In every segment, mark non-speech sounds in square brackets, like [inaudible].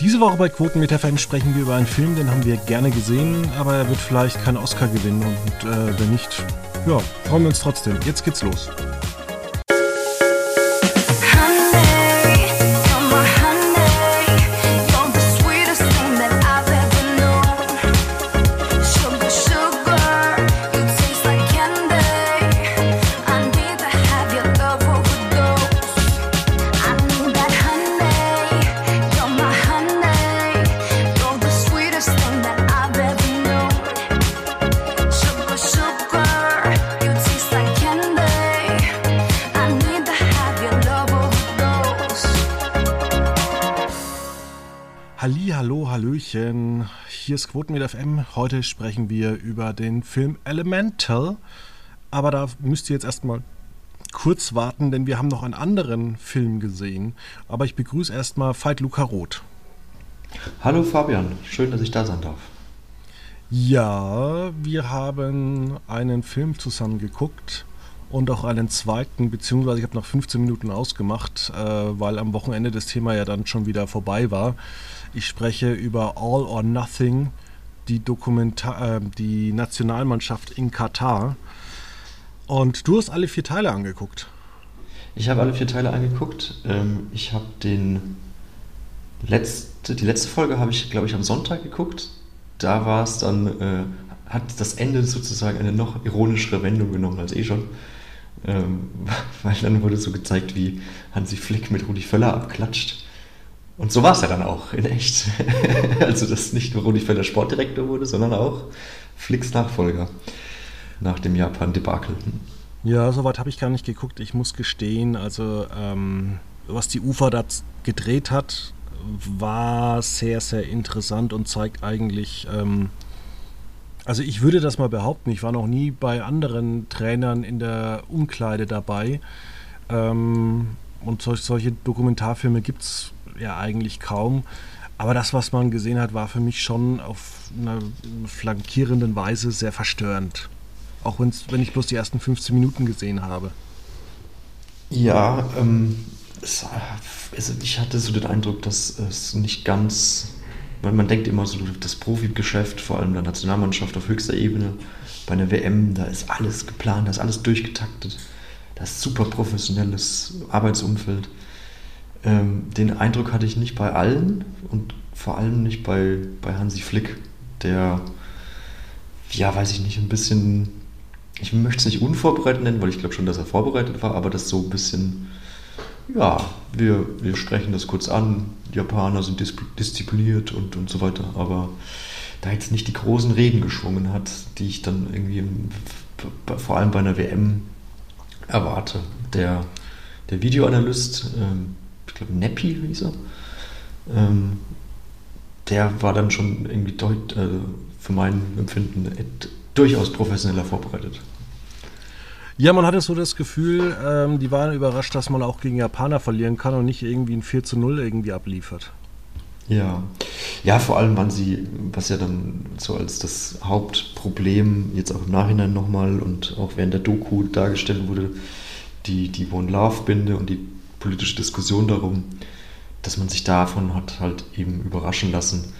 Diese Woche bei Quoten mit FM sprechen wir über einen Film, den haben wir gerne gesehen, aber er wird vielleicht keinen Oscar gewinnen und äh, wenn nicht, ja, freuen wir uns trotzdem. Jetzt geht's los. Ist Quotenmeter FM. Heute sprechen wir über den Film Elemental. Aber da müsst ihr jetzt erstmal kurz warten, denn wir haben noch einen anderen Film gesehen. Aber ich begrüße erstmal Veit Luca Roth. Hallo Fabian, schön, dass ich da sein darf. Ja, wir haben einen Film zusammen geguckt und auch einen zweiten, beziehungsweise ich habe noch 15 Minuten ausgemacht, äh, weil am Wochenende das Thema ja dann schon wieder vorbei war. Ich spreche über All or Nothing, die, Dokumentar äh, die Nationalmannschaft in Katar. Und du hast alle vier Teile angeguckt. Ich habe alle vier Teile angeguckt. Ähm, ich habe den letzte, die letzte Folge habe ich, glaube ich, am Sonntag geguckt. Da war es dann, äh, hat das Ende sozusagen eine noch ironischere Wendung genommen als eh schon. Ähm, [laughs] weil dann wurde so gezeigt, wie Hansi Flick mit Rudi Völler abklatscht. Und so war es ja dann auch in echt. [laughs] also, dass nicht nur Rudi Völler Sportdirektor wurde, sondern auch Flicks Nachfolger nach dem Japan-Debakel. Ja, soweit habe ich gar nicht geguckt. Ich muss gestehen, also ähm, was die UFA da gedreht hat, war sehr, sehr interessant und zeigt eigentlich, ähm, also ich würde das mal behaupten, ich war noch nie bei anderen Trainern in der Umkleide dabei. Ähm, und solch, solche Dokumentarfilme gibt es ja eigentlich kaum. Aber das, was man gesehen hat, war für mich schon auf einer flankierenden Weise sehr verstörend. Auch wenn ich bloß die ersten 15 Minuten gesehen habe. Ja, ähm, es, also ich hatte so den Eindruck, dass es nicht ganz weil man denkt immer so, das Profigeschäft, vor allem der Nationalmannschaft auf höchster Ebene, bei einer WM, da ist alles geplant, da ist alles durchgetaktet, da ist super professionelles Arbeitsumfeld. Ähm, den Eindruck hatte ich nicht bei allen und vor allem nicht bei, bei Hansi Flick, der, ja, weiß ich nicht, ein bisschen, ich möchte es nicht unvorbereitet nennen, weil ich glaube schon, dass er vorbereitet war, aber das so ein bisschen ja, wir, wir sprechen das kurz an, Japaner sind diszipliniert und, und so weiter, aber da jetzt nicht die großen Reden geschwungen hat, die ich dann irgendwie vor allem bei einer WM erwarte. Der, der Videoanalyst, ähm, ich glaube Neppi hieß er, ähm, der war dann schon irgendwie deut, äh, für mein Empfinden durchaus professioneller vorbereitet. Ja, man hatte so das Gefühl, ähm, die waren überrascht, dass man auch gegen Japaner verlieren kann und nicht irgendwie ein 4 zu 0 irgendwie abliefert. Ja, ja, vor allem waren sie, was ja dann so als das Hauptproblem jetzt auch im Nachhinein nochmal und auch während der Doku dargestellt wurde, die, die One-Love-Binde und die politische Diskussion darum, dass man sich davon hat halt eben überraschen lassen.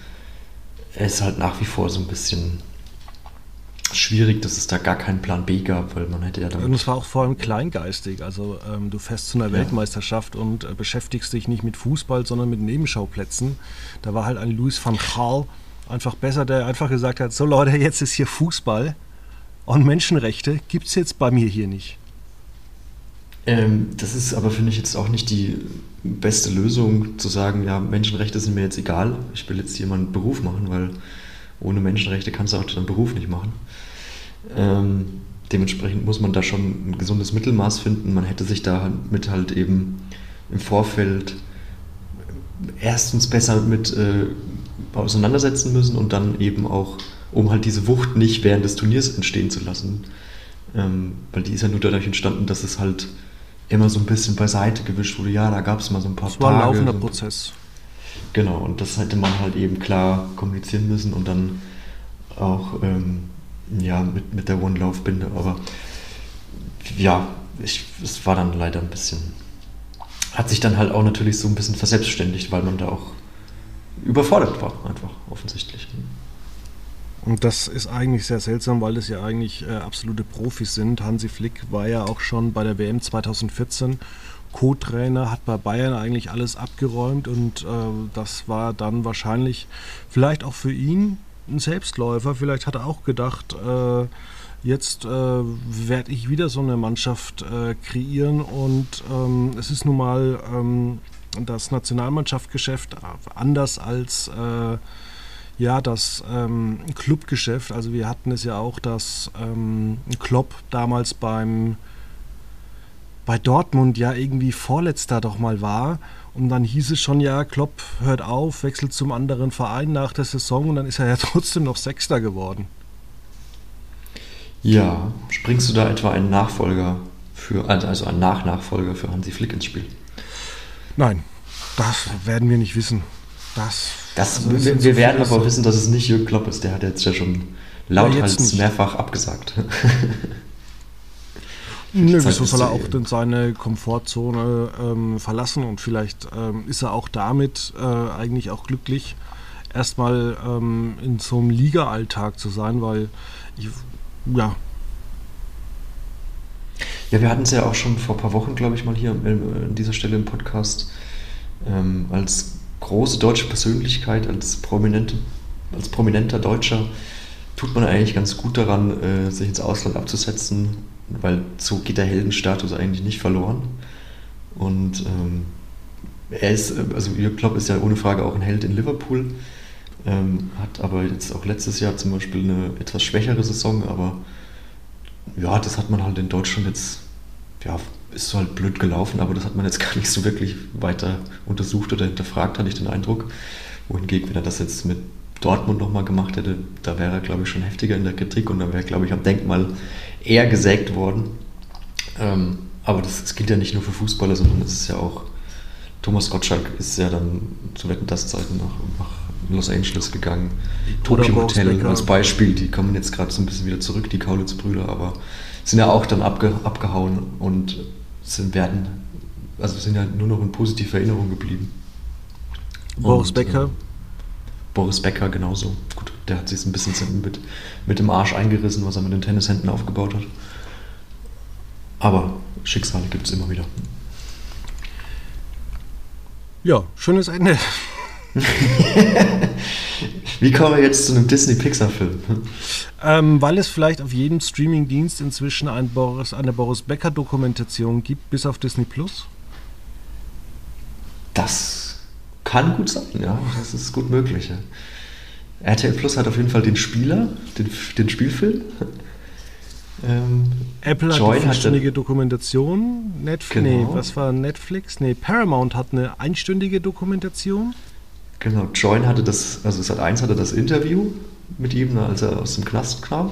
Er ist halt nach wie vor so ein bisschen schwierig, dass es da gar keinen Plan B gab, weil man hätte ja dann. Und es war auch vor allem kleingeistig. Also ähm, du fährst zu einer ja. Weltmeisterschaft und äh, beschäftigst dich nicht mit Fußball, sondern mit Nebenschauplätzen. Da war halt ein Louis van Gaal einfach besser, der einfach gesagt hat: So Leute, jetzt ist hier Fußball und Menschenrechte gibt es jetzt bei mir hier nicht. Ähm, das ist aber, finde ich, jetzt auch nicht die beste Lösung, zu sagen, ja, Menschenrechte sind mir jetzt egal, ich will jetzt mal einen Beruf machen, weil ohne Menschenrechte kannst du auch deinen Beruf nicht machen. Ähm, dementsprechend muss man da schon ein gesundes Mittelmaß finden. Man hätte sich damit halt eben im Vorfeld erstens besser mit äh, auseinandersetzen müssen und dann eben auch, um halt diese Wucht nicht während des Turniers entstehen zu lassen. Ähm, weil die ist ja nur dadurch entstanden, dass es halt immer so ein bisschen beiseite gewischt wurde. Ja, da gab es mal so ein paar das war ein laufender Prozess. Genau, und das hätte man halt eben klar kommunizieren müssen und dann auch ähm, ja, mit, mit der One-Laufbinde. Aber ja, ich, es war dann leider ein bisschen, hat sich dann halt auch natürlich so ein bisschen verselbstständigt, weil man da auch überfordert war, einfach offensichtlich. Und das ist eigentlich sehr seltsam, weil das ja eigentlich äh, absolute Profis sind. Hansi Flick war ja auch schon bei der WM 2014 Co-Trainer, hat bei Bayern eigentlich alles abgeräumt und äh, das war dann wahrscheinlich vielleicht auch für ihn ein Selbstläufer. Vielleicht hat er auch gedacht, äh, jetzt äh, werde ich wieder so eine Mannschaft äh, kreieren und ähm, es ist nun mal ähm, das Nationalmannschaftsgeschäft anders als äh, ja, das ähm, Clubgeschäft. Also wir hatten es ja auch, dass ähm, Klopp damals beim bei Dortmund ja irgendwie Vorletzter doch mal war. Und dann hieß es schon, ja, Klopp hört auf, wechselt zum anderen Verein nach der Saison und dann ist er ja [laughs] trotzdem noch Sechster geworden. Ja, springst du da etwa einen Nachfolger für, also einen Nachnachfolger für Hansi Flick ins Spiel? Nein, das werden wir nicht wissen. Das, das, also wir, wir werden aber wissen, dass es nicht Jürgen Klopp ist. Der hat jetzt ja schon lauthals mehrfach abgesagt. [laughs] Nö, wieso soll er auch denn seine Komfortzone ähm, verlassen und vielleicht ähm, ist er auch damit äh, eigentlich auch glücklich, erstmal ähm, in so einem Liga-Alltag zu sein, weil ich, ja. Ja, wir hatten es ja auch schon vor ein paar Wochen, glaube ich, mal hier äh, an dieser Stelle im Podcast ähm, als große deutsche Persönlichkeit, als, prominente, als prominenter Deutscher tut man eigentlich ganz gut daran, äh, sich ins Ausland abzusetzen, weil so geht der Heldenstatus eigentlich nicht verloren. Und ähm, er ist, also Jürgen Klopp ist ja ohne Frage auch ein Held in Liverpool, ähm, hat aber jetzt auch letztes Jahr zum Beispiel eine etwas schwächere Saison, aber ja, das hat man halt in Deutschland jetzt, ja, ist halt blöd gelaufen, aber das hat man jetzt [laughs] gar nicht so wirklich weiter untersucht oder hinterfragt, hatte ich den Eindruck. Wohingegen, wenn er das jetzt mit Dortmund nochmal gemacht hätte, da wäre er, glaube ich, schon heftiger in der Kritik und da wäre, glaube ich, am Denkmal eher gesägt worden. Ähm, aber das, das, gilt ja nicht nur für Fußballer, sondern es ist ja auch, Thomas Gottschalk ist ja dann zu Wetten das Zeiten nach, nach Los Angeles gegangen. Tokyo Hotel als Beispiel, die kommen jetzt gerade so ein bisschen wieder zurück, die Kaulitz-Brüder, aber sind ja auch dann abge, abgehauen und sind, werden, also sind ja nur noch in positiver Erinnerung geblieben. Boris und, Becker. Äh, Boris Becker genauso. Gut, der hat sich ein bisschen mit, mit dem Arsch eingerissen, was er mit den Tennishänden aufgebaut hat. Aber Schicksale gibt es immer wieder. Ja, schönes Ende. [laughs] Wie kommen wir jetzt zu einem Disney-Pixar-Film? Ähm, weil es vielleicht auf jedem Streaming-Dienst inzwischen ein Boris, eine Boris Becker-Dokumentation gibt, bis auf Disney Plus? Das kann gut sein, ja. Das ist gut möglich. Ja. RTL Plus hat auf jeden Fall den Spieler, den, den Spielfilm. [laughs] Ähm, Apple hat eine vierstündige Dokumentation. Netflix, genau. nee, was war Netflix? Nee, Paramount hat eine einstündige Dokumentation. Genau, Join hatte das, also Sat 1 hatte das Interview mit ihm, ne, als er aus dem Knast kam.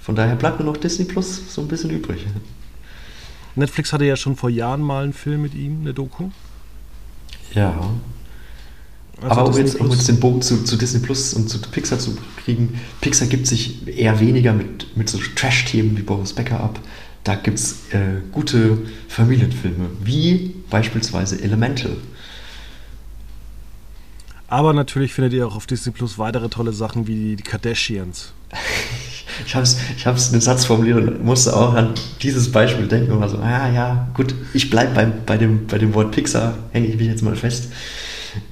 Von daher bleibt nur noch Disney Plus so ein bisschen übrig. Netflix hatte ja schon vor Jahren mal einen Film mit ihm, eine Doku. Ja. Also Aber um jetzt, um jetzt, den Bogen zu, zu, Disney Plus und zu Pixar zu kriegen, Pixar gibt sich eher weniger mit, mit so Trash-Themen wie Boris Becker ab. Da gibt es äh, gute Familienfilme, wie beispielsweise Elemental. Aber natürlich findet ihr auch auf Disney Plus weitere tolle Sachen wie die Kardashians. [laughs] ich habe ich hab's einen Satz formuliert und musste auch an dieses Beispiel denken und war so, ah ja, gut, ich bleibe bei, bei, dem, bei dem Wort Pixar, hänge ich mich jetzt mal fest.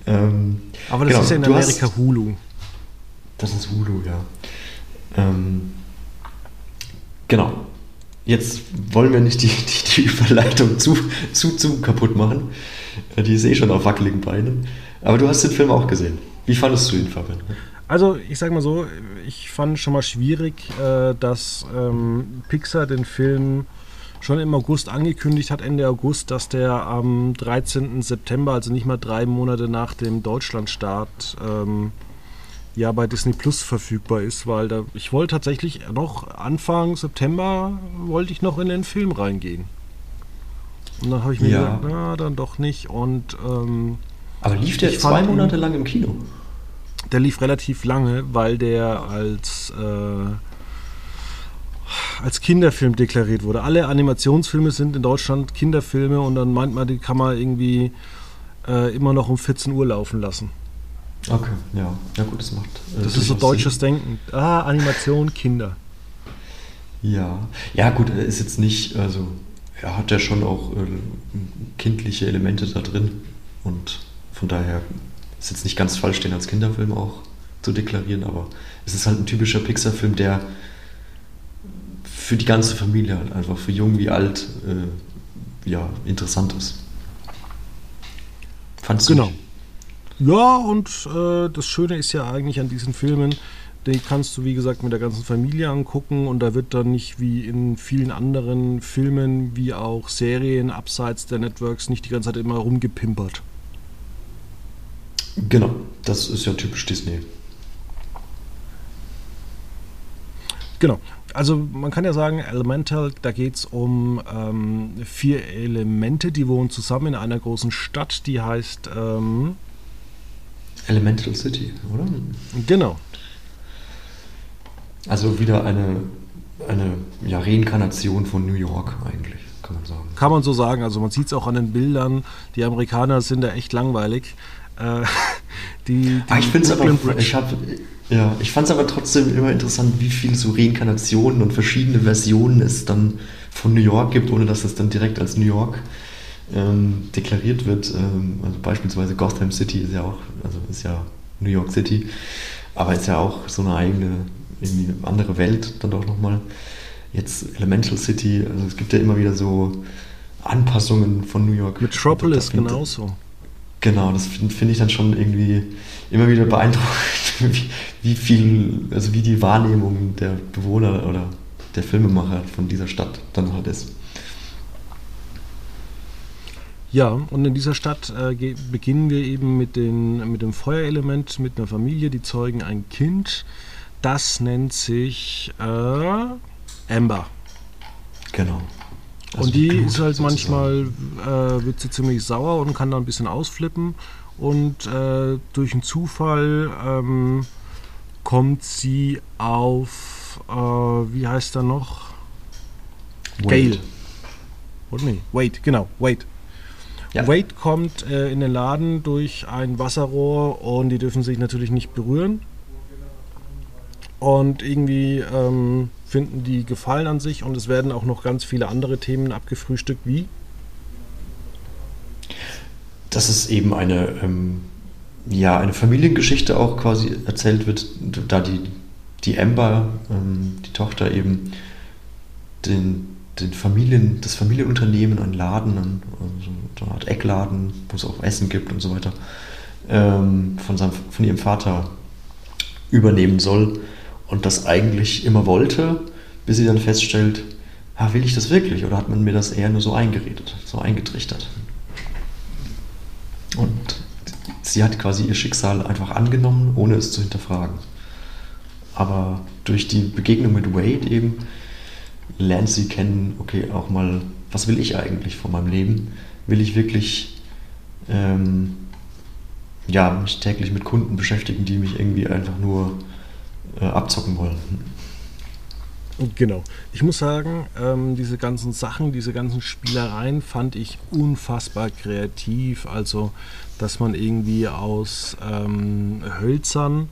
Ähm, Aber das genau, ist ja in Amerika hast, Hulu. Das ist Hulu, ja. Ähm, genau. Jetzt wollen wir nicht die, die, die Überleitung zu, zu, zu kaputt machen. Die ist eh schon auf wackeligen Beinen. Aber du hast den Film auch gesehen. Wie fandest du ihn, Fabian? Also, ich sag mal so, ich fand schon mal schwierig, äh, dass ähm, Pixar den Film schon im August angekündigt hat, Ende August, dass der am 13. September, also nicht mal drei Monate nach dem Deutschlandstart, ähm, ja bei Disney Plus verfügbar ist, weil da, ich wollte tatsächlich noch Anfang September wollte ich noch in den Film reingehen. Und dann habe ich mir ja. gedacht, na, dann doch nicht. Und ähm, aber lief der zwei Monate lang im Kino? Der lief relativ lange, weil der als, äh, als Kinderfilm deklariert wurde. Alle Animationsfilme sind in Deutschland Kinderfilme und dann meint man, die kann man irgendwie äh, immer noch um 14 Uhr laufen lassen. Okay, ja. Ja gut, das macht. Äh, das ist so deutsches Sinn. Denken. Ah, Animation, Kinder. Ja. Ja, gut, ist jetzt nicht, also er hat ja schon auch äh, kindliche Elemente da drin. Und von daher ist jetzt nicht ganz falsch, den als Kinderfilm auch zu deklarieren, aber es ist halt ein typischer Pixar-Film, der für die ganze Familie halt einfach, für jung wie alt, äh, ja, interessant ist. Fandst du? Genau. Nicht? Ja, und äh, das Schöne ist ja eigentlich an diesen Filmen, die kannst du, wie gesagt, mit der ganzen Familie angucken und da wird dann nicht wie in vielen anderen Filmen, wie auch Serien abseits der Networks, nicht die ganze Zeit immer rumgepimpert. Genau, das ist ja typisch Disney. Genau. Also man kann ja sagen, Elemental, da geht es um ähm, vier Elemente, die wohnen zusammen in einer großen Stadt, die heißt ähm, Elemental City, oder? Genau. Also wieder eine, eine ja, Reinkarnation von New York eigentlich, kann man sagen. Kann man so sagen. Also man sieht es auch an den Bildern. Die Amerikaner sind da echt langweilig. Äh, die, [laughs] die ah, ich finde es aber, ich habe ja, ich fand es aber trotzdem immer interessant, wie viele so Reinkarnationen und verschiedene Versionen es dann von New York gibt, ohne dass es dann direkt als New York ähm, deklariert wird. Ähm, also beispielsweise Gotham City ist ja auch, also ist ja New York City, aber ist ja auch so eine eigene, irgendwie andere Welt dann doch nochmal. Jetzt Elemental City, also es gibt ja immer wieder so Anpassungen von New York. Metropolis genauso. Genau, das finde find ich dann schon irgendwie immer wieder beeindruckend, [laughs] wie, wie, viel, also wie die Wahrnehmung der Bewohner oder der Filmemacher von dieser Stadt dann halt ist. Ja, und in dieser Stadt äh, beginnen wir eben mit, den, mit dem Feuerelement, mit einer Familie, die zeugen ein Kind. Das nennt sich äh, Amber. Genau. Also und die Blut ist halt manchmal, äh, wird sie ziemlich sauer und kann da ein bisschen ausflippen. Und äh, durch einen Zufall ähm, kommt sie auf, äh, wie heißt er noch? Wade. Gale. Oder nee, Wade, genau, Wade. Ja. Wade kommt äh, in den Laden durch ein Wasserrohr und die dürfen sich natürlich nicht berühren. Und irgendwie ähm, finden die Gefallen an sich und es werden auch noch ganz viele andere Themen abgefrühstückt, wie? Dass es eben eine, ähm, ja, eine Familiengeschichte auch quasi erzählt wird, da die, die Amber, ähm, die Tochter eben den, den Familien, das Familienunternehmen, einen Laden, einen, so eine Art Eckladen, wo es auch Essen gibt und so weiter, ähm, von, seinem, von ihrem Vater übernehmen soll und das eigentlich immer wollte, bis sie dann feststellt, ah, will ich das wirklich oder hat man mir das eher nur so eingeredet, so eingetrichtert. Und sie hat quasi ihr Schicksal einfach angenommen, ohne es zu hinterfragen. Aber durch die Begegnung mit Wade eben lernt sie kennen, okay, auch mal, was will ich eigentlich von meinem Leben? Will ich wirklich ähm, ja, mich täglich mit Kunden beschäftigen, die mich irgendwie einfach nur äh, abzocken wollen. Genau. Ich muss sagen, ähm, diese ganzen Sachen, diese ganzen Spielereien fand ich unfassbar kreativ. Also, dass man irgendwie aus ähm, Hölzern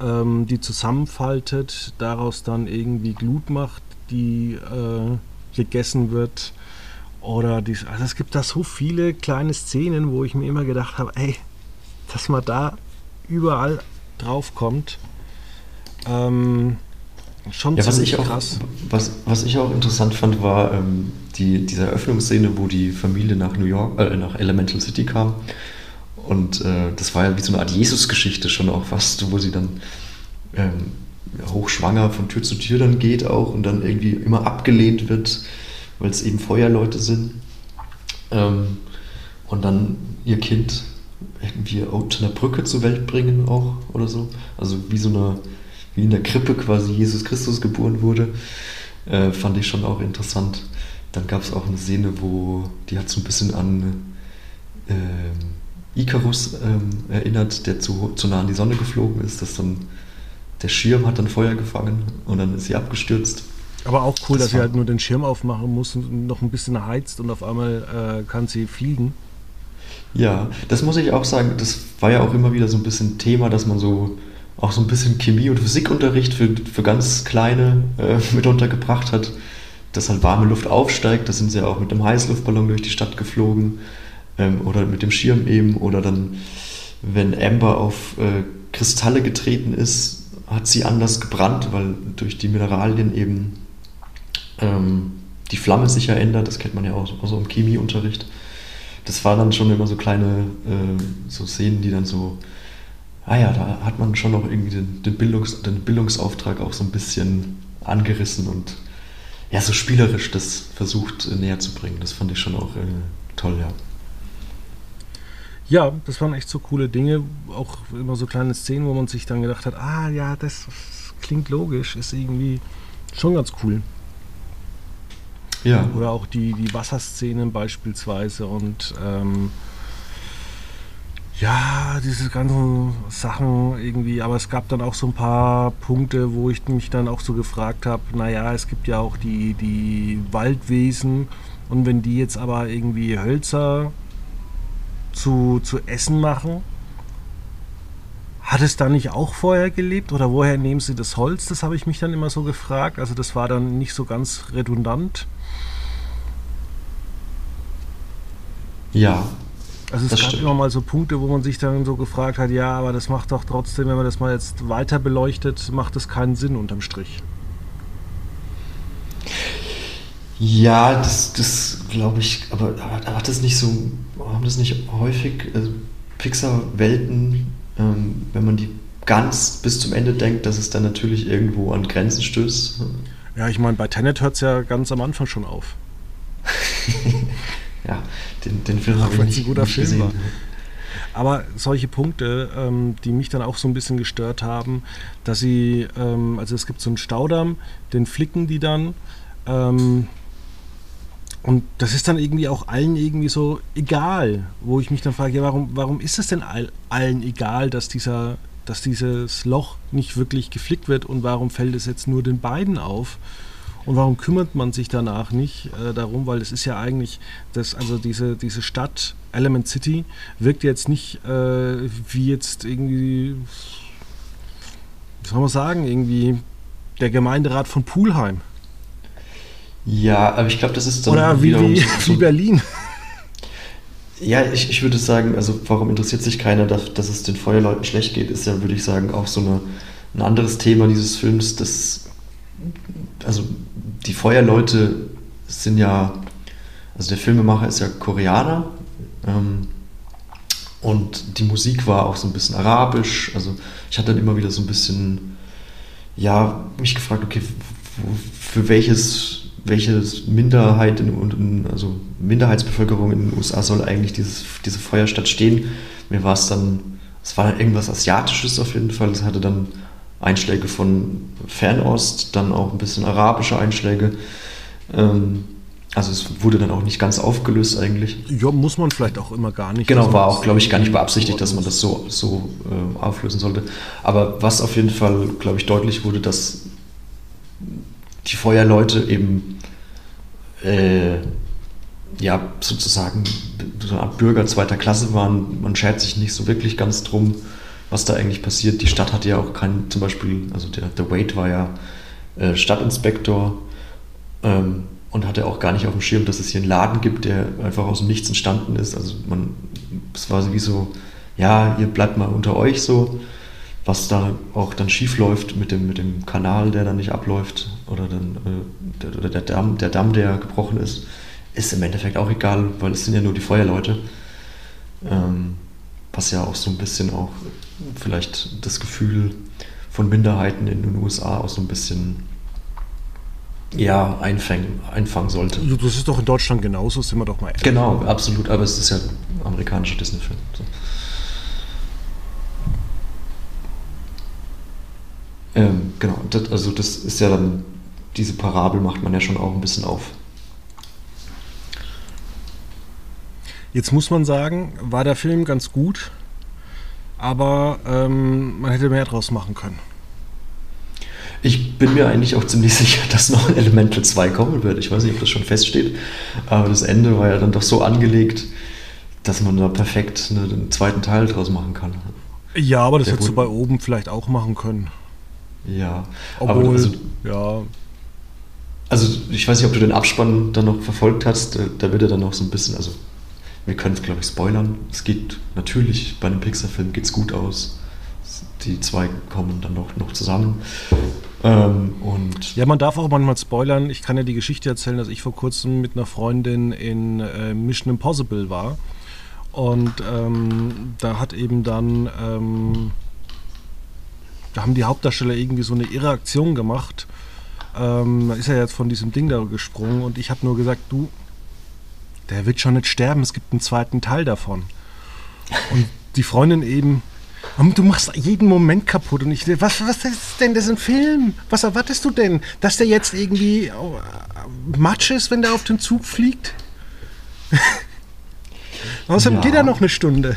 ähm, die zusammenfaltet, daraus dann irgendwie Glut macht, die äh, gegessen wird. Oder die, also es gibt da so viele kleine Szenen, wo ich mir immer gedacht habe, ey, dass man da überall drauf kommt. Ähm, schon ja, was ich auch, krass. Was, was ich auch interessant fand, war ähm, die, diese Eröffnungsszene, wo die Familie nach New York, äh, nach Elemental City kam. Und äh, das war ja wie so eine Art Jesus-Geschichte schon auch fast, wo sie dann ähm, hochschwanger von Tür zu Tür dann geht auch und dann irgendwie immer abgelehnt wird, weil es eben Feuerleute sind. Ähm, und dann ihr Kind irgendwie unter einer Brücke zur Welt bringen auch oder so. Also wie so eine wie in der Krippe quasi Jesus Christus geboren wurde, äh, fand ich schon auch interessant. Dann gab es auch eine Szene, wo die hat so ein bisschen an äh, Icarus ähm, erinnert, der zu, zu nah an die Sonne geflogen ist, dass dann der Schirm hat dann Feuer gefangen und dann ist sie abgestürzt. Aber auch cool, das dass sie halt nur den Schirm aufmachen muss und noch ein bisschen heizt und auf einmal äh, kann sie fliegen. Ja, das muss ich auch sagen, das war ja auch immer wieder so ein bisschen Thema, dass man so auch so ein bisschen Chemie- und Physikunterricht für, für ganz Kleine äh, [laughs] mit untergebracht hat, dass halt warme Luft aufsteigt. Da sind sie ja auch mit einem Heißluftballon durch die Stadt geflogen ähm, oder mit dem Schirm eben oder dann, wenn Amber auf äh, Kristalle getreten ist, hat sie anders gebrannt, weil durch die Mineralien eben ähm, die Flamme sich ja ändert. Das kennt man ja auch, auch so im Chemieunterricht. Das waren dann schon immer so kleine äh, so Szenen, die dann so ah ja, da hat man schon noch irgendwie den, den, Bildungs-, den Bildungsauftrag auch so ein bisschen angerissen und ja, so spielerisch das versucht äh, näher zu bringen. Das fand ich schon auch äh, toll, ja. Ja, das waren echt so coole Dinge, auch immer so kleine Szenen, wo man sich dann gedacht hat, ah ja, das, das klingt logisch, ist irgendwie schon ganz cool. Ja. Oder auch die, die Wasserszenen beispielsweise und ähm, ja, diese ganzen Sachen irgendwie, aber es gab dann auch so ein paar Punkte, wo ich mich dann auch so gefragt habe, naja, es gibt ja auch die, die Waldwesen und wenn die jetzt aber irgendwie Hölzer zu, zu essen machen, hat es da nicht auch vorher gelebt oder woher nehmen sie das Holz? Das habe ich mich dann immer so gefragt. Also das war dann nicht so ganz redundant. Ja, also es das gab stimmt. immer mal so Punkte, wo man sich dann so gefragt hat, ja, aber das macht doch trotzdem, wenn man das mal jetzt weiter beleuchtet, macht das keinen Sinn unterm Strich. Ja, das, das glaube ich, aber, aber hat das nicht so, haben das nicht häufig also Pixar-Welten, ähm, wenn man die ganz bis zum Ende denkt, dass es dann natürlich irgendwo an Grenzen stößt? Ja, ich meine, bei Tenet hört es ja ganz am Anfang schon auf. [laughs] ja, den, den Film habe ich nicht, ein guter nicht Film gesehen. War. Aber solche Punkte, ähm, die mich dann auch so ein bisschen gestört haben, dass sie, ähm, also es gibt so einen Staudamm, den flicken die dann. Ähm, und das ist dann irgendwie auch allen irgendwie so egal, wo ich mich dann frage, ja, warum, warum ist es denn all, allen egal, dass dieser, dass dieses Loch nicht wirklich geflickt wird und warum fällt es jetzt nur den beiden auf? Und warum kümmert man sich danach nicht äh, darum? Weil es ist ja eigentlich, das, also diese, diese Stadt Element City wirkt jetzt nicht äh, wie jetzt irgendwie, wie soll man sagen, irgendwie der Gemeinderat von Pulheim. Ja, aber ich glaube, das ist dann Oder wie, wie, so, [laughs] wie Berlin. Ja, ich, ich würde sagen, also warum interessiert sich keiner, dass, dass es den Feuerleuten schlecht geht, ist ja, würde ich sagen, auch so eine, ein anderes Thema dieses Films, das also die Feuerleute sind ja, also der Filmemacher ist ja Koreaner ähm, und die Musik war auch so ein bisschen arabisch. Also ich hatte dann immer wieder so ein bisschen, ja, mich gefragt, okay, für welches, welche Minderheit in, in, also Minderheitsbevölkerung in den USA soll eigentlich dieses, diese Feuerstadt stehen? Mir war es dann, es war irgendwas Asiatisches auf jeden Fall. Es hatte dann Einschläge von Fernost, dann auch ein bisschen arabische Einschläge. Ähm, also es wurde dann auch nicht ganz aufgelöst eigentlich. Ja, muss man vielleicht auch immer gar nicht. Genau, also war auch, glaube ich, gar nicht beabsichtigt, dass man das so, so äh, auflösen sollte. Aber was auf jeden Fall, glaube ich, deutlich wurde, dass die Feuerleute eben äh, ja sozusagen so eine Art Bürger zweiter Klasse waren. Man schert sich nicht so wirklich ganz drum was da eigentlich passiert. Die Stadt hatte ja auch keinen, zum Beispiel, also der, der Wade war ja äh, Stadtinspektor ähm, und hatte auch gar nicht auf dem Schirm, dass es hier einen Laden gibt, der einfach aus dem Nichts entstanden ist. Also man, es war wie so, ja, ihr bleibt mal unter euch so, was da auch dann schief läuft mit dem, mit dem Kanal, der dann nicht abläuft oder, dann, äh, der, oder der, Damm, der Damm, der gebrochen ist, ist im Endeffekt auch egal, weil es sind ja nur die Feuerleute. Ähm, was ja auch so ein bisschen auch vielleicht das Gefühl von Minderheiten in den USA auch so ein bisschen ja, einfangen, einfangen sollte. Das ist doch in Deutschland genauso, sind wir doch mal ehrlich. Genau, absolut, aber es ist ja ein amerikanischer Disney-Film. So. Ähm, genau, das, also das ist ja dann, diese Parabel macht man ja schon auch ein bisschen auf. Jetzt muss man sagen, war der Film ganz gut, aber ähm, man hätte mehr draus machen können. Ich bin mir eigentlich auch ziemlich [laughs] sicher, dass noch ein Elemental 2 kommen wird. Ich weiß nicht, ob das schon feststeht, aber das Ende war ja dann doch so angelegt, dass man da perfekt einen zweiten Teil draus machen kann. Ja, aber das hättest du bei oben vielleicht auch machen können. Ja, Obwohl, aber also, ja. Also ich weiß nicht, ob du den Abspann dann noch verfolgt hast. Da wird er dann noch so ein bisschen, also wir können es glaube ich spoilern. Es geht natürlich bei einem Pixar-Film geht's gut aus. Die zwei kommen dann noch, noch zusammen. Ähm, und ja, man darf auch manchmal spoilern. Ich kann ja die Geschichte erzählen, dass ich vor kurzem mit einer Freundin in äh, Mission Impossible war. Und ähm, da hat eben dann, ähm, da haben die Hauptdarsteller irgendwie so eine irre Aktion gemacht. Ähm, ist er jetzt von diesem Ding da gesprungen und ich habe nur gesagt, du, der wird schon nicht sterben, es gibt einen zweiten Teil davon. Und die Freundin eben, du machst jeden Moment kaputt. Und ich, was, was ist denn das ist ein Film? Was erwartest du denn? Dass der jetzt irgendwie äh, Matsch ist, wenn der auf den Zug fliegt? [laughs] Außerdem ja. geht er noch eine Stunde.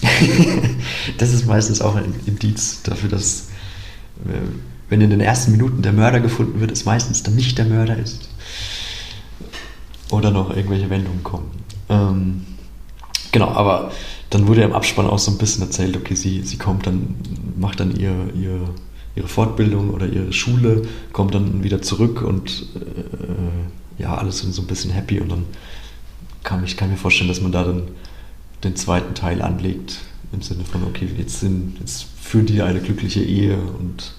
[laughs] das ist meistens auch ein Indiz dafür, dass, äh, wenn in den ersten Minuten der Mörder gefunden wird, es meistens dann nicht der Mörder ist. Oder noch irgendwelche Wendungen kommen. Ähm, genau, aber dann wurde im Abspann auch so ein bisschen erzählt, okay, sie, sie kommt dann, macht dann ihr, ihr, ihre Fortbildung oder ihre Schule, kommt dann wieder zurück und äh, ja, alles sind so ein bisschen happy und dann kann ich kann mir vorstellen, dass man da dann den zweiten Teil anlegt, im Sinne von, okay, jetzt, sind, jetzt führen die eine glückliche Ehe und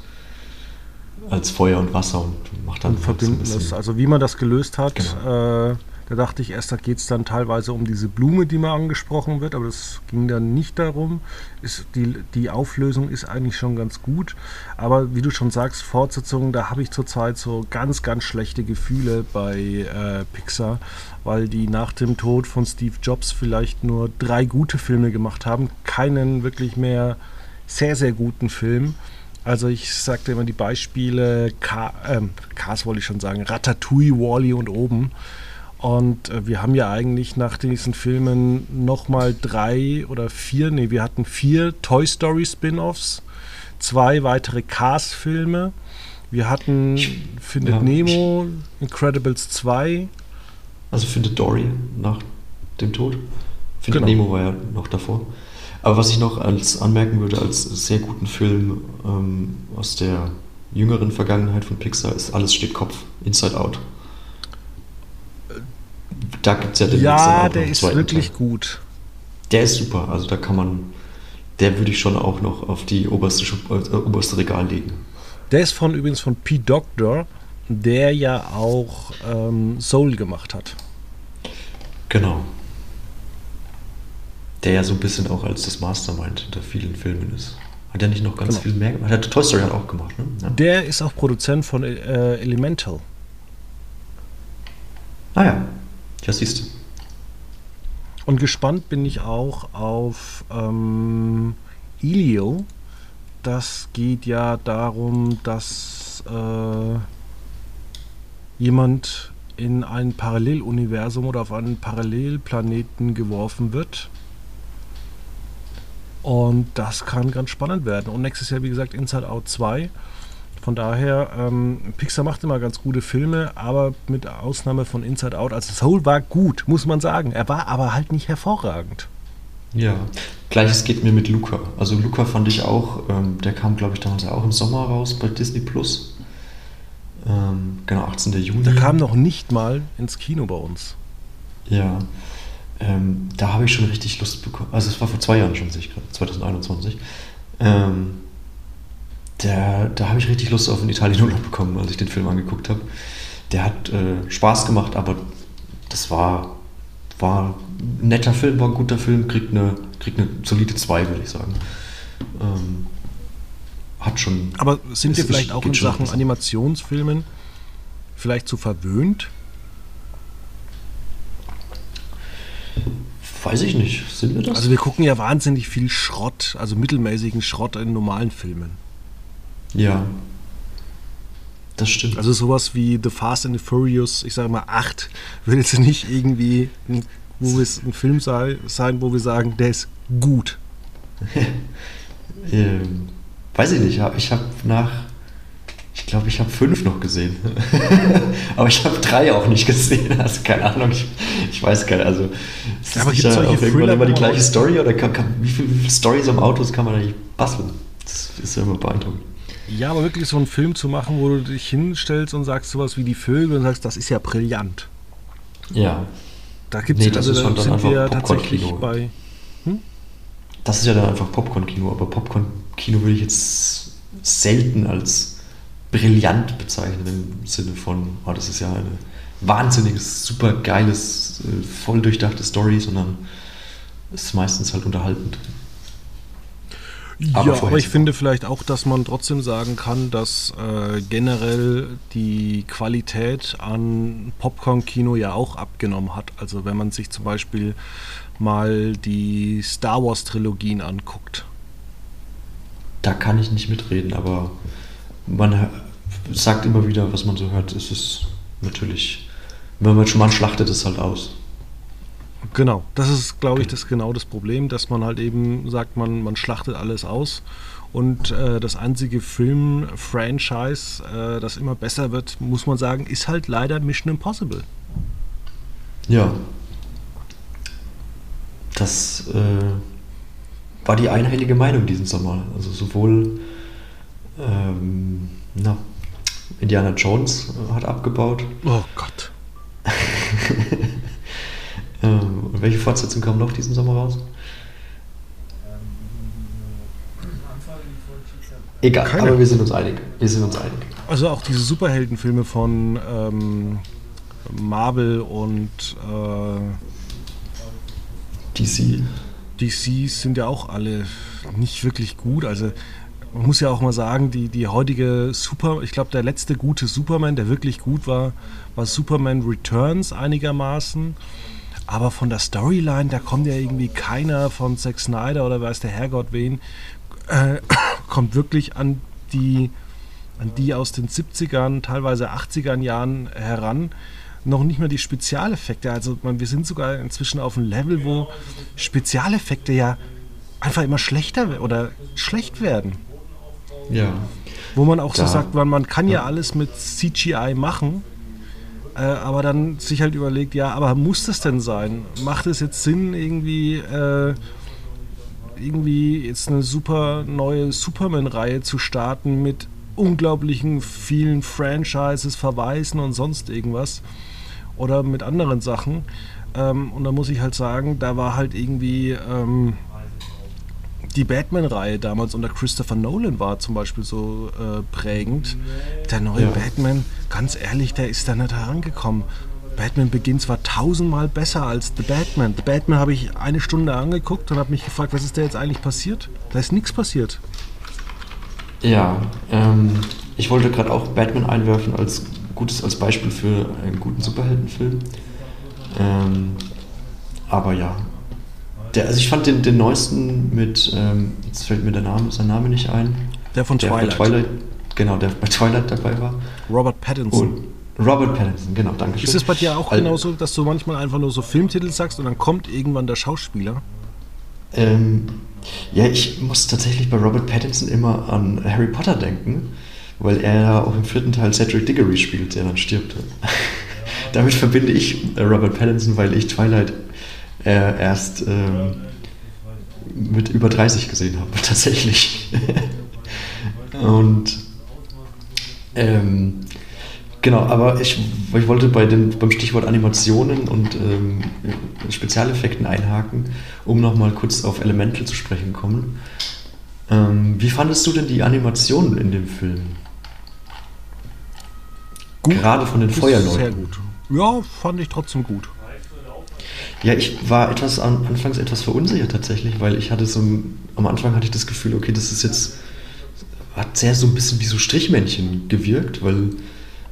als Feuer und Wasser und macht dann und verbinden so das. Also wie man das gelöst hat, genau. äh, da dachte ich erst, da geht es dann teilweise um diese Blume, die mal angesprochen wird, aber das ging dann nicht darum. Ist die, die Auflösung ist eigentlich schon ganz gut. Aber wie du schon sagst, Fortsetzungen, da habe ich zurzeit so ganz, ganz schlechte Gefühle bei äh, Pixar, weil die nach dem Tod von Steve Jobs vielleicht nur drei gute Filme gemacht haben, keinen wirklich mehr sehr, sehr guten Film. Also ich sagte immer die Beispiele, Ka äh, Cars wollte ich schon sagen, Ratatouille, Wally und Oben. Und äh, wir haben ja eigentlich nach diesen Filmen nochmal drei oder vier, nee, wir hatten vier Toy Story Spin-offs, zwei weitere Cars-Filme. Wir hatten Findet ja, Nemo, Incredibles 2. Also Findet Dory nach dem Tod. Findet genau. Nemo war ja noch davor. Aber was ich noch als anmerken würde, als sehr guten Film ähm, aus der jüngeren Vergangenheit von Pixar ist Alles steht Kopf, Inside Out da gibt es ja den Ja, der ist wirklich Teil. gut. Der ist super. Also da kann man, der würde ich schon auch noch auf die oberste, äh, oberste Regal legen. Der ist von übrigens von P. Doctor, der ja auch ähm, Soul gemacht hat. Genau. Der ja so ein bisschen auch als das Mastermind hinter vielen Filmen ist. Hat er nicht noch ganz genau. viel mehr gemacht? Hat Toy Story hat auch gemacht, ne? Ja. Der ist auch Produzent von äh, Elemental. Ah ja, ja, siehst du. Und gespannt bin ich auch auf ähm, Ilio. Das geht ja darum, dass äh, jemand in ein Paralleluniversum oder auf einen Parallelplaneten geworfen wird. Und das kann ganz spannend werden. Und nächstes Jahr, wie gesagt, Inside Out 2. Von daher, ähm, Pixar macht immer ganz gute Filme, aber mit Ausnahme von Inside Out. Also Soul war gut, muss man sagen. Er war aber halt nicht hervorragend. Ja, gleiches geht mir mit Luca. Also Luca fand ich auch, ähm, der kam glaube ich damals auch im Sommer raus bei Disney Plus. Ähm, genau, 18. Juni. Der kam noch nicht mal ins Kino bei uns. Ja, ähm, da habe ich schon richtig Lust bekommen. Also es war vor zwei Jahren schon, sehe ich gerade, 2021. Ähm, der, da habe ich richtig Lust auf einen Italien-Urlaub [laughs] bekommen, als ich den Film angeguckt habe. Der hat äh, Spaß gemacht, aber das war, war ein netter Film, war ein guter Film, kriegt eine, kriegt eine solide 2, würde ich sagen. Ähm, hat schon. Aber sind wir vielleicht auch in Sachen Animationsfilmen vielleicht zu verwöhnt? Weiß ich nicht. Sind wir das? Also wir gucken ja wahnsinnig viel Schrott, also mittelmäßigen Schrott in normalen Filmen. Ja. Das stimmt. Also sowas wie The Fast and the Furious, ich sage mal 8, wird jetzt nicht irgendwie, wo es ein Film sei, sein, wo wir sagen, der ist gut. [laughs] ähm, weiß ich nicht, ich habe nach, ich glaube, ich habe fünf noch gesehen. [laughs] aber ich habe drei auch nicht gesehen. [laughs] Also keine Ahnung, ich, ich weiß gar nicht. Also, ist Ja, aber nicht da auch irgendwann immer die gleiche Story? Oder kann, kann, wie viele wie viele Stories am Autos kann man nicht basteln? Das ist ja immer beeindruckend. Ja, aber wirklich so einen Film zu machen, wo du dich hinstellst und sagst sowas wie die Vögel und sagst, das ist ja brillant. Ja, Da gibt's Nee, das also ist schon dann einfach wir tatsächlich Popcorn-Kino. bei. das ist ja dann einfach Popcorn-Kino. Aber Popcorn-Kino würde ich jetzt selten als brillant bezeichnen im Sinne von, oh, das ist ja eine wahnsinniges, super geiles, äh, voll durchdachte Story, sondern es ist meistens halt unterhaltend. Ja, Aber aber, vorher ich finde vielleicht auch, dass man trotzdem sagen kann, dass äh, generell die Qualität an Popcorn-Kino ja auch abgenommen hat. Also wenn man sich zum Beispiel mal die Star Wars-Trilogien anguckt. Da kann ich nicht mitreden, aber man sagt immer wieder, was man so hört, es ist natürlich, wenn man schon mal schlachtet es halt aus. Genau, das ist, glaube ich, das genau das Problem, dass man halt eben sagt, man, man schlachtet alles aus und äh, das einzige Film-Franchise, äh, das immer besser wird, muss man sagen, ist halt leider Mission Impossible. Ja. Das äh, war die einhellige Meinung diesen Sommer. Also sowohl ähm, na, Indiana Jones äh, hat abgebaut. Oh Gott. [laughs] Ähm, welche Fortsetzung kam noch diesen Sommer raus? Egal, Keine. aber wir sind uns einig. Wir sind uns einig. Also auch diese Superheldenfilme von ähm, Marvel und äh, DC. DC sind ja auch alle nicht wirklich gut. Also man muss ja auch mal sagen, die, die heutige Super, ich glaube der letzte gute Superman, der wirklich gut war, war Superman Returns einigermaßen. Aber von der Storyline, da kommt ja irgendwie keiner von Zack Snyder oder weiß der Herrgott wen, äh, [coughs] kommt wirklich an die, an die aus den 70ern, teilweise 80ern Jahren heran. Noch nicht mal die Spezialeffekte. Also man, wir sind sogar inzwischen auf einem Level, wo Spezialeffekte ja einfach immer schlechter oder schlecht werden. Ja. Wo man auch so Da- sagt, man, man kann ja ja. alles mit CGI machen, äh, aber dann sich halt überlegt, ja, aber muss das denn sein? Macht es jetzt Sinn, irgendwie, äh, irgendwie jetzt eine super neue Superman-Reihe zu starten mit unglaublichen vielen Franchises, Verweisen und sonst irgendwas? Oder mit anderen Sachen? Ähm, und da muss ich halt sagen, da war halt irgendwie. Ähm, die Batman-Reihe damals unter Christopher Nolan war zum Beispiel so äh, prägend. Der neue Ja. Batman, ganz ehrlich, der ist da nicht herangekommen. Batman Begins war tausendmal besser als The Batman. The Batman habe ich eine Stunde angeguckt und habe mich gefragt, was ist da jetzt eigentlich passiert? Da ist nichts passiert. Ja, ähm, ich wollte gerade auch Batman einwerfen als gutes als Beispiel für einen guten Superheldenfilm. Ähm, aber ja. Der, also ich fand den, den neuesten mit, ähm, jetzt fällt mir der Name, sein Name nicht ein. Der von Der Twilight. Twilight, genau, der bei Twilight dabei war. Robert Pattinson. Und Robert Pattinson, genau, danke schön. ist es bei dir auch Al- genauso, dass du manchmal einfach nur so Filmtitel sagst und dann kommt irgendwann der Schauspieler? Ähm, ja, ich muss tatsächlich bei Robert Pattinson immer an Harry Potter denken, weil er ja auch im vierten Teil Cedric Diggory spielt, der dann stirbt. [laughs] Damit verbinde ich äh, Robert Pattinson, weil ich Twilight äh, erst ähm, mit über 30 gesehen habe, [laughs] tatsächlich. Und ähm, genau, aber ich, ich wollte bei dem, beim Stichwort Animationen und ähm, Spezialeffekten einhaken, um nochmal kurz auf Elemental zu sprechen kommen. Ähm, wie fandest du denn die Animationen in dem Film? Gerade von den Feuerleuten. Sehr gut. Ja, fand ich trotzdem gut. Ja, ich war etwas an, anfangs etwas verunsichert tatsächlich, weil ich hatte so am Anfang hatte ich das Gefühl, okay, das ist jetzt hat sehr so ein bisschen wie so Strichmännchen gewirkt, weil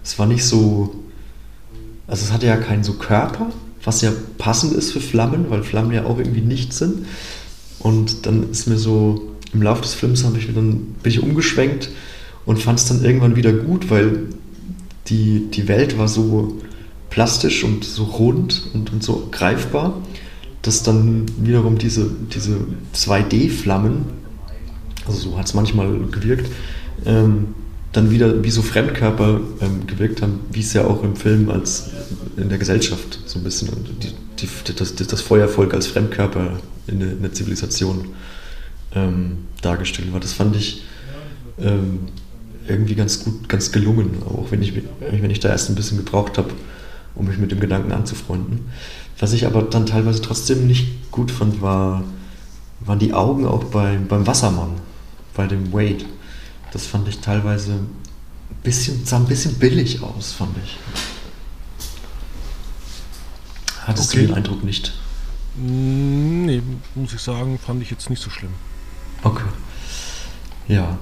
es war nicht so, also es hatte ja keinen so Körper, was ja passend ist für Flammen, weil Flammen ja auch irgendwie nichts sind. Und dann ist mir so im Laufe des Films habe ich mir dann bin ich umgeschwenkt und fand es dann irgendwann wieder gut, weil die, die Welt war so plastisch und so rund und, und so greifbar, dass dann wiederum diese, diese 2D-Flammen, also so hat es manchmal gewirkt, ähm, dann wieder wie so Fremdkörper ähm, gewirkt haben, wie es ja auch im Film als in der Gesellschaft so ein bisschen die, die, das, das, Feuervolk als Fremdkörper in der, in der Zivilisation ähm, dargestellt war. Das fand ich ähm, irgendwie ganz gut, ganz gelungen, auch wenn ich, wenn ich da erst ein bisschen gebraucht habe, um mich mit dem Gedanken anzufreunden. Was ich aber dann teilweise trotzdem nicht gut fand, war, waren die Augen auch bei, beim Wassermann, bei dem Wade. Das fand ich teilweise ein bisschen, sah ein bisschen billig aus, fand ich. Hattest okay. du den Eindruck nicht? Mm, nee, muss ich sagen, fand ich jetzt nicht so schlimm. Okay. Ja.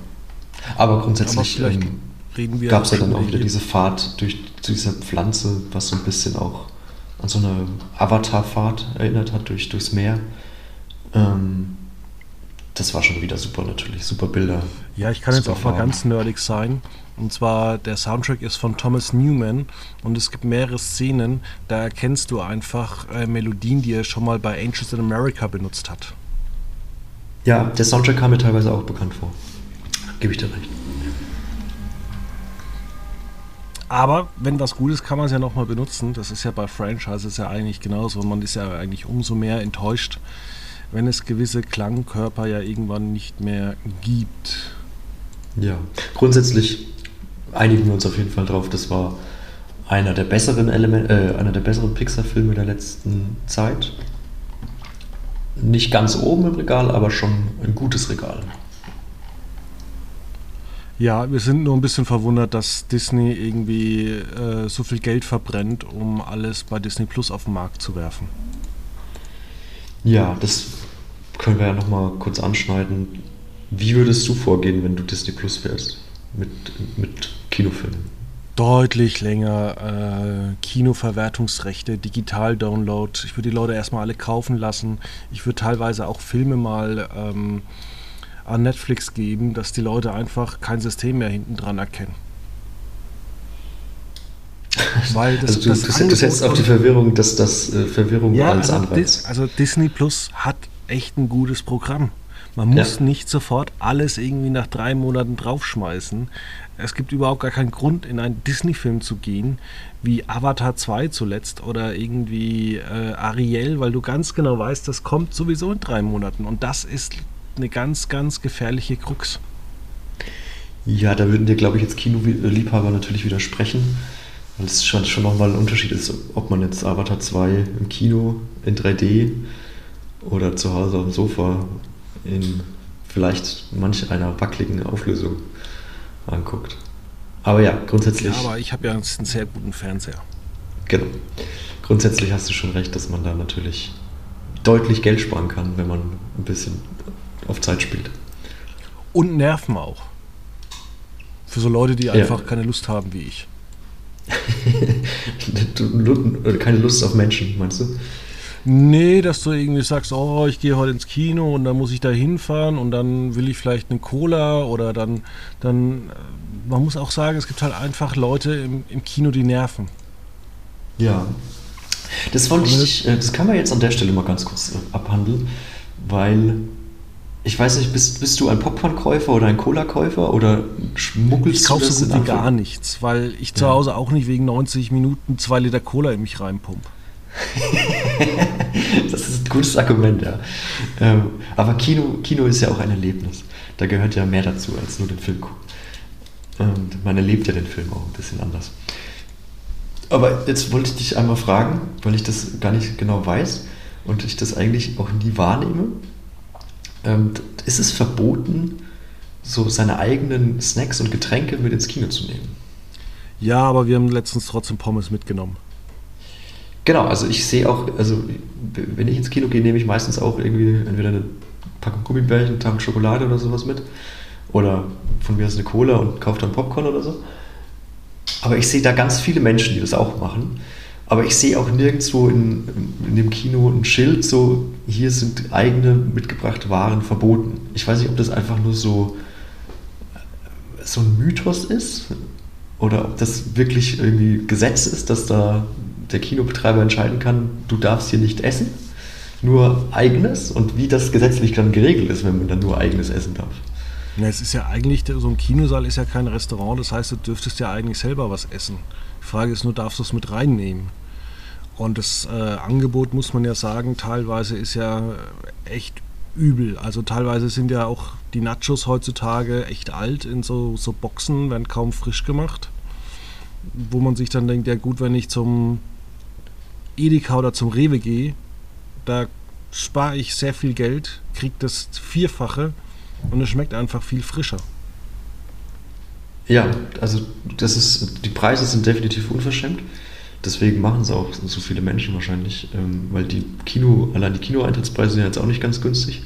Aber grundsätzlich ähm, gab es ja dann auch wieder diese Fahrt durch diese Pflanze, was so ein bisschen auch an so eine Avatar-Fahrt erinnert hat durch, durchs Meer. Ähm, das war schon wieder super natürlich, super Bilder. Ja, ich kann jetzt auch mal ganz nerdig sein. Und zwar, der Soundtrack ist von Thomas Newman und es gibt mehrere Szenen, da erkennst du einfach äh, Melodien, die er schon mal bei Angels in America benutzt hat. Ja, der Soundtrack kam mir teilweise auch bekannt vor. Gebe ich dir recht. Aber wenn was gut ist, kann man es ja nochmal benutzen. Das ist ja bei Franchises ja eigentlich genauso. Man ist ja eigentlich umso mehr enttäuscht, wenn es gewisse Klangkörper ja irgendwann nicht mehr gibt. Ja, grundsätzlich einigen wir uns auf jeden Fall drauf, das war einer der besseren Element, äh, einer der besseren Pixar-Filme der letzten Zeit. Nicht ganz oben im Regal, aber schon ein gutes Regal. Ja, wir sind nur ein bisschen verwundert, dass Disney irgendwie äh, so viel Geld verbrennt, um alles bei Disney Plus auf den Markt zu werfen. Ja, das können wir ja nochmal kurz anschneiden. Wie würdest du vorgehen, wenn du Disney Plus wärst mit, mit Kinofilmen? Deutlich länger äh, Kinoverwertungsrechte, Digital-Download. Ich würde die Leute erstmal alle kaufen lassen. Ich würde teilweise auch Filme mal ähm, an Netflix geben, dass die Leute einfach kein System mehr hinten dran erkennen. [laughs] Weil das, also du, das du, du setzt auf die Verwirrung, dass das äh, Verwirrung ja, als also Anreiz. also Disney Plus hat echt ein gutes Programm. Man muss ja. nicht sofort alles irgendwie nach drei Monaten draufschmeißen. Es gibt überhaupt gar keinen Grund, in einen Disney-Film zu gehen, wie Avatar 2 zuletzt oder irgendwie äh, Ariel, weil du ganz genau weißt, das kommt sowieso in drei Monaten. Und das ist eine ganz, ganz gefährliche Krux. Ja, da würden dir, glaube ich, jetzt Kinoliebhaber natürlich widersprechen, weil es schon, schon nochmal ein Unterschied ist, ob man jetzt Avatar 2 im Kino in 3D oder zu Hause auf dem Sofa in vielleicht manch einer wackeligen Auflösung anguckt. Aber ja, grundsätzlich. Ja, aber ich habe ja einen sehr guten Fernseher. Genau. Grundsätzlich hast du schon recht, dass man da natürlich deutlich Geld sparen kann, wenn man ein bisschen auf Zeit spielt. Und Nerven auch. Für so Leute, die ja. einfach keine Lust haben wie ich. [laughs] keine Lust auf Menschen, meinst du? Nee, dass du irgendwie sagst, oh, ich gehe heute ins Kino und dann muss ich da hinfahren und dann will ich vielleicht eine Cola oder dann, dann, äh, man muss auch sagen, es gibt halt einfach Leute im, im Kino, die nerven. Ja. Das wollte ich, äh, das kann man jetzt an der Stelle mal ganz kurz äh, abhandeln, weil ich weiß nicht, bist, bist du ein Popcorn-Käufer oder ein Cola-Käufer oder schmuggelst ich du das? Ich so gut wie gar nichts, weil ich zu Hause auch nicht wegen 90 Minuten zwei Liter Cola in mich reinpump. [laughs] das ist ein gutes Argument, ja. Ähm, aber Kino, Kino ist ja auch ein Erlebnis. Da gehört ja mehr dazu, als nur den Film gucken. Und man erlebt ja den Film auch ein bisschen anders. Aber jetzt wollte ich dich einmal fragen, weil ich das gar nicht genau weiß und ich das eigentlich auch nie wahrnehme. Ähm, ist es verboten, so seine eigenen Snacks und Getränke mit ins Kino zu nehmen? Ja, aber wir haben letztens trotzdem Pommes mitgenommen. Genau, also ich sehe auch, also wenn ich ins Kino gehe, nehme ich meistens auch irgendwie entweder eine Packung Gummibärchen, eine Tafel Schokolade oder sowas mit. Oder von mir aus eine Cola und kaufe dann Popcorn oder so. Aber ich sehe da ganz viele Menschen, die das auch machen. Aber ich sehe auch nirgendwo in, in dem Kino ein Schild, so hier sind eigene mitgebrachte Waren verboten. Ich weiß nicht, ob das einfach nur so, so ein Mythos ist oder ob das wirklich irgendwie Gesetz ist, dass da der Kinobetreiber entscheiden kann, du darfst hier nicht essen, nur eigenes und wie das gesetzlich dann geregelt ist, wenn man dann nur eigenes essen darf. Ja, es ist ja eigentlich, so ein Kinosaal ist ja kein Restaurant, das heißt, du dürftest ja eigentlich selber was essen. Die Frage ist nur, darfst du es mit reinnehmen? Und das äh, Angebot, muss man ja sagen, teilweise ist ja echt übel. Also teilweise sind ja auch die Nachos heutzutage echt alt in so, so Boxen, werden kaum frisch gemacht. Wo man sich dann denkt, ja gut, wenn ich zum Edeka oder zum Rewe gehe, da spare ich sehr viel Geld, kriege das Vierfache und es schmeckt einfach viel frischer. Ja, also das ist, die Preise sind definitiv unverschämt. Deswegen machen es auch so viele Menschen wahrscheinlich, ähm, weil die Kino, allein die Kinoeintrittspreise sind jetzt auch nicht ganz günstig.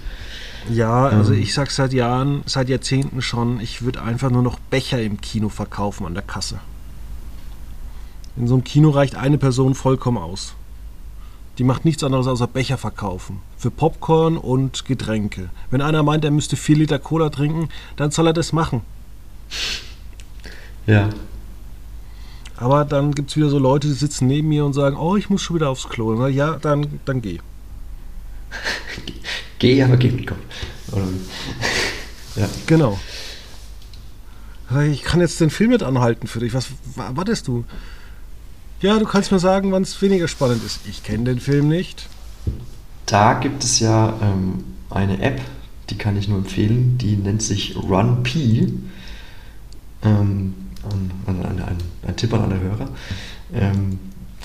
Ja, also ähm, ich sag seit Jahren, seit Jahrzehnten schon, ich würde einfach nur noch Becher im Kino verkaufen an der Kasse. In so einem Kino reicht eine Person vollkommen aus. Die macht nichts anderes außer Becher verkaufen. Für Popcorn und Getränke. Wenn einer meint, er müsste vier Liter Cola trinken, dann soll er das machen. Ja. Aber dann gibt es wieder so Leute, die sitzen neben mir und sagen, oh, ich muss schon wieder aufs Klo. Na, ja, dann, dann geh. [laughs] geh, aber geh mit Kopf. [laughs] ja. Genau. Ich kann jetzt den Film mit anhalten für dich. Was wartest du? Ja, du kannst mir sagen, wann es weniger spannend ist. Ich kenne den Film nicht. Da gibt es ja ähm, eine App, die kann ich nur empfehlen, die nennt sich RunP. Ähm, ein, ein, ein, ein, Tipp an alle Hörer. Ähm,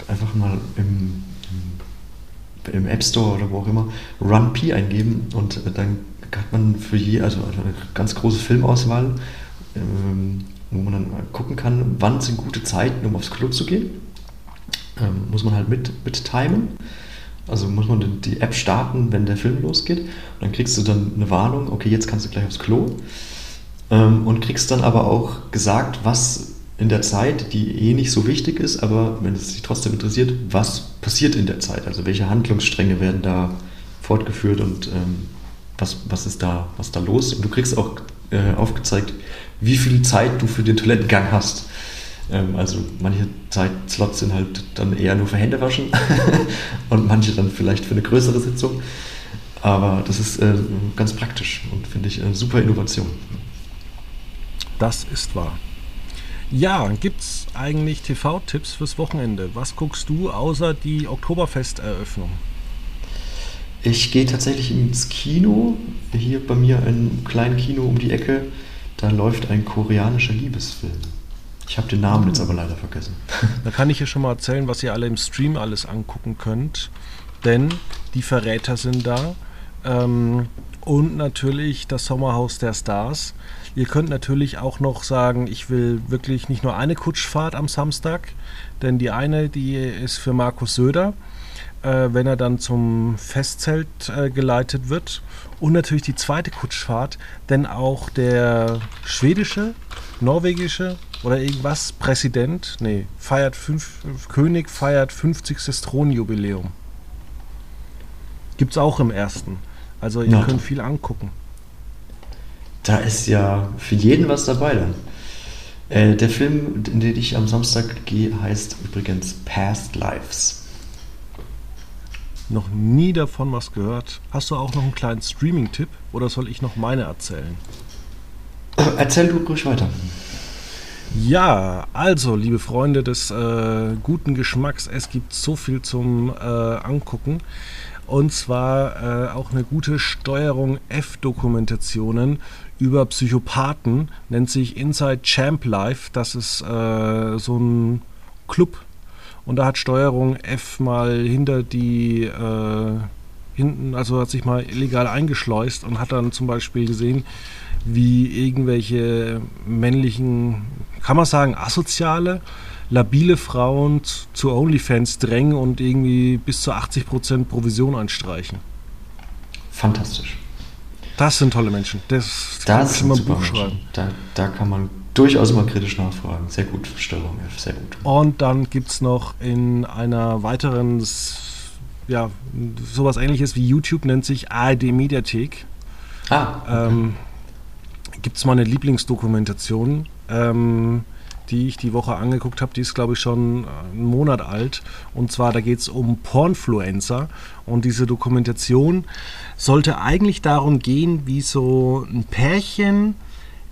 einfach mal im, im, App Store oder wo auch immer RunP eingeben und dann hat man für je, also eine ganz große Filmauswahl, ähm, wo man dann gucken kann, wann sind gute Zeiten, um aufs Klo zu gehen ähm, muss man halt mit, mit timen. Also muss man die App starten, wenn der Film losgeht. Und dann kriegst du dann eine Warnung, okay, jetzt kannst du gleich aufs Klo. Ähm, und kriegst dann aber auch gesagt, was in der Zeit, die eh nicht so wichtig ist, aber wenn es dich trotzdem interessiert, was passiert in der Zeit? Also welche Handlungsstränge werden da fortgeführt und ähm, was, was ist da, was da los? Und du kriegst auch äh, aufgezeigt, wie viel Zeit du für den Toilettengang hast. Ähm, also manche Zeitslots sind halt dann eher nur für Hände waschen [laughs] und manche dann vielleicht für eine größere Sitzung. Aber das ist äh, ganz praktisch und finde ich eine super Innovation. Das ist wahr. Ja, gibt es eigentlich TV-Tipps fürs Wochenende? Was guckst du außer die Oktoberfesteröffnung? Ich gehe tatsächlich ins Kino. Hier bei mir ein kleines Kino um die Ecke. Da läuft ein koreanischer Liebesfilm. Ich habe den Namen jetzt aber leider vergessen. [laughs] Da kann ich ja schon mal erzählen, was ihr alle im Stream alles angucken könnt. Denn die Verräter sind da. Ähm, und natürlich das Sommerhaus der Stars. Ihr könnt natürlich auch noch sagen, ich will wirklich nicht nur eine Kutschfahrt am Samstag, denn die eine, die ist für Markus Söder, äh, wenn er dann zum Festzelt äh, geleitet wird. Und natürlich die zweite Kutschfahrt, denn auch der schwedische, norwegische oder irgendwas, Präsident, nee, feiert fünf, König feiert 50. Thronjubiläum. Gibt's auch im ersten. Also ihr ja. könnt viel angucken. Da ist ja für jeden was dabei dann. Äh, der Film, in den ich am Samstag gehe, heißt übrigens Past Lives. Noch nie davon was gehört. Hast du auch noch einen kleinen Streaming-Tipp oder soll ich noch meine erzählen? Erzähl du ruhig weiter. Ja, also, liebe Freunde des äh, guten Geschmacks, es gibt so viel zum äh, Angucken. Und zwar äh, auch eine gute Steuerung F-Dokumentationen über Psychopathen, nennt sich Inside Champ Life. Das ist äh, so ein Club. Und da hat Steuerung F mal hinter die äh, hinten, also hat sich mal illegal eingeschleust und hat dann zum Beispiel gesehen, wie irgendwelche männlichen, kann man sagen, asoziale, labile Frauen zu OnlyFans drängen und irgendwie bis zu 80% Provision einstreichen. Fantastisch. Das sind tolle Menschen. Das, das kann ich immer ein Buch schreiben. Da, da kann man durchaus mal kritisch nachfragen. Sehr gut, Steuerung sehr gut. Und dann gibt es noch in einer weiteren, ja, sowas ähnliches wie YouTube nennt sich ARD Mediathek. Ah. Okay. Ähm, gibt es meine Lieblingsdokumentation, ähm, die ich die Woche angeguckt habe. Die ist, glaube ich, schon einen Monat alt. Und zwar, da geht es um Pornfluencer. Und diese Dokumentation sollte eigentlich darum gehen, wie so ein Pärchen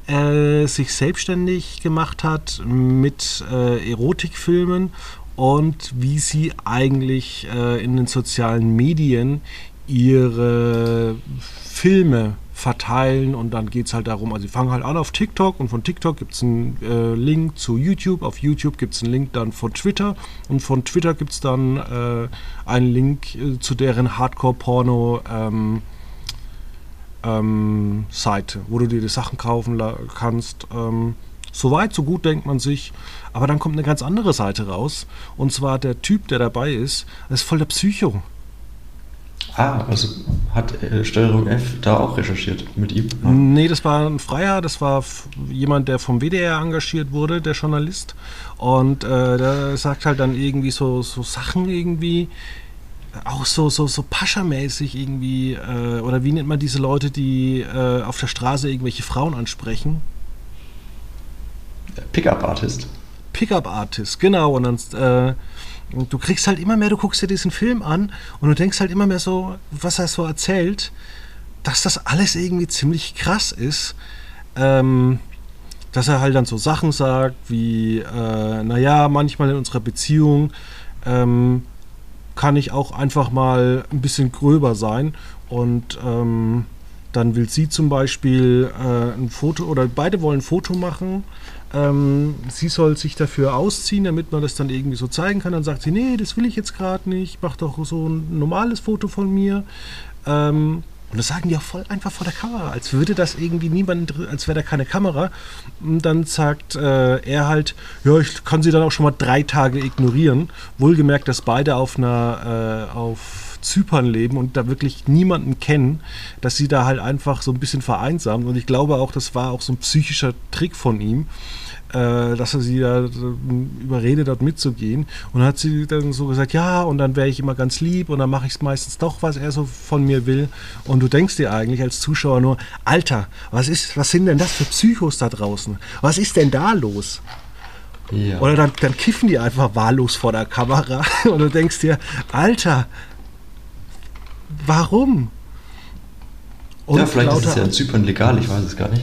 äh, sich selbstständig gemacht hat mit äh, Erotikfilmen und wie sie eigentlich äh, in den sozialen Medien ihre Filme verteilen und dann geht es halt darum, also sie fangen halt an auf TikTok und von TikTok gibt es einen äh, Link zu YouTube, auf YouTube gibt es einen Link dann von Twitter und von Twitter gibt es dann äh, einen Link äh, zu deren Hardcore-Porno ähm, ähm, Seite, wo du dir die Sachen kaufen kannst. Ähm, so weit, so gut denkt man sich. Aber dann kommt eine ganz andere Seite raus. Und zwar der Typ, der dabei ist, ist voll der Psycho. Ah, also hat äh, Steuerung F da auch recherchiert mit ihm? Ja. Nee, das war ein Freier, das war jemand, der vom WDR engagiert wurde, der Journalist. Und äh, der sagt halt dann irgendwie so, so Sachen irgendwie, auch so, so, so Pascha-mäßig irgendwie, äh, oder wie nennt man diese Leute, die äh, auf der Straße irgendwelche Frauen ansprechen? Pickup-Artist. Pickup-Artist, genau. Und dann, du kriegst halt immer mehr, du guckst dir diesen Film an und du denkst halt immer mehr so, was er so erzählt, dass das alles irgendwie ziemlich krass ist. Ähm, dass er halt dann so Sachen sagt wie, äh, naja, manchmal in unserer Beziehung ähm, kann ich auch einfach mal ein bisschen gröber sein und ähm, dann will sie zum Beispiel äh, ein Foto oder beide wollen ein Foto machen. Ähm, sie soll sich dafür ausziehen, damit man das dann irgendwie so zeigen kann. Dann sagt sie, nee, das will ich jetzt gerade nicht, mach doch so ein normales Foto von mir. Ähm, und das sagen die auch voll einfach vor der Kamera, als würde das irgendwie niemand, als wäre da keine Kamera. Und dann sagt äh, er halt, ja, ich kann sie dann auch schon mal drei Tage ignorieren. Wohlgemerkt, dass beide auf einer, äh, auf Zypern leben und da wirklich niemanden kennen, dass sie da halt einfach so ein bisschen vereinsamen. Und ich glaube auch, das war auch so ein psychischer Trick von ihm äh, dass er sie da überredet hat, mitzugehen. Und dann hat sie dann so gesagt, ja, und dann wäre ich immer ganz lieb und dann mache ich es meistens doch, was er so von mir will. Und du denkst dir eigentlich als Zuschauer nur, Alter, was ist, was sind denn das für Psychos da draußen? Was ist denn da los? Ja. Oder dann, dann kiffen die einfach wahllos vor der Kamera [laughs] und du denkst dir, Alter, warum? Und ja, vielleicht ist es ja in Zypern legal, ich weiß es gar nicht.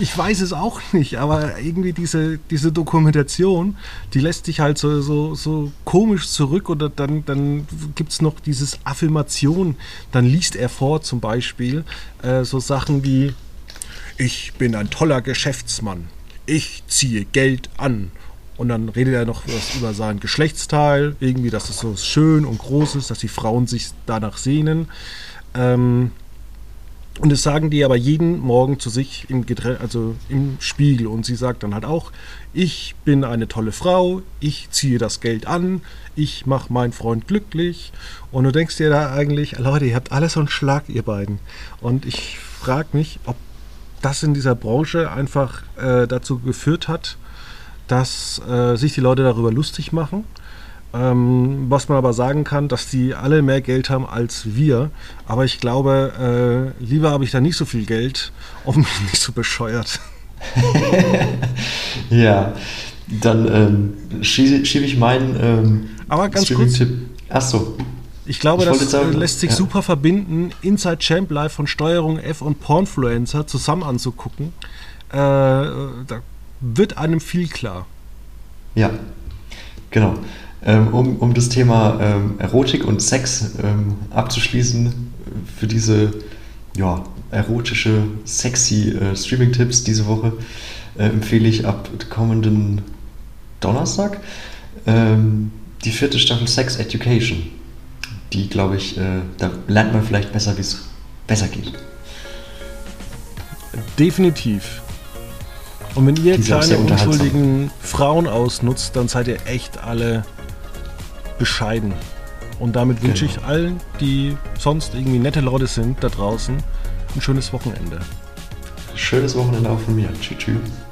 Ich weiß es auch nicht, aber irgendwie diese, diese Dokumentation, die lässt sich halt so, so, so komisch zurück oder dann, dann gibt es noch dieses Affirmation, dann liest er vor zum Beispiel äh, so Sachen wie, ich bin ein toller Geschäftsmann, ich ziehe Geld an. Und dann redet er noch was über sein Geschlechtsteil, irgendwie, dass es so schön und groß ist, dass die Frauen sich danach sehnen. Ähm, und das sagen die aber jeden Morgen zu sich im, Geträ also im Spiegel. Und sie sagt dann halt auch, ich bin eine tolle Frau, ich ziehe das Geld an, ich mache meinen Freund glücklich. Und du denkst dir da eigentlich, Leute, ihr habt alles so einen Schlag, ihr beiden. Und ich frage mich, ob das in dieser Branche einfach äh, dazu geführt hat, dass äh, sich die Leute darüber lustig machen ähm, was man aber sagen kann, dass die alle mehr Geld haben als wir. Aber ich glaube, äh, lieber habe ich da nicht so viel Geld und [laughs] mich nicht so bescheuert. [laughs] ja, dann ähm, schiebe schieb ich meinen ähm, aber ganz kurz, Achso. Ich glaube, ich das sagen, lässt sich ja. super verbinden, Inside Champ Live von Steuerung F und Pornfluencer zusammen anzugucken. Äh, da wird einem viel klar. Ja, genau. Ähm, um, um das Thema ähm, Erotik und Sex ähm, abzuschließen, für diese ja, erotische, sexy äh, Streaming-Tipps diese Woche äh, empfehle ich ab kommenden Donnerstag ähm, die vierte Staffel Sex Education. Die, glaube ich, äh, da lernt man vielleicht besser, wie es besser geht. Definitiv. Und wenn ihr kleine unschuldigen Frauen ausnutzt, dann seid ihr echt alle bescheiden. Und damit wünsche genau. ich allen, die sonst irgendwie nette Leute sind da draußen, ein schönes Wochenende. Schönes Wochenende auch von mir. Tschüss. tschüss.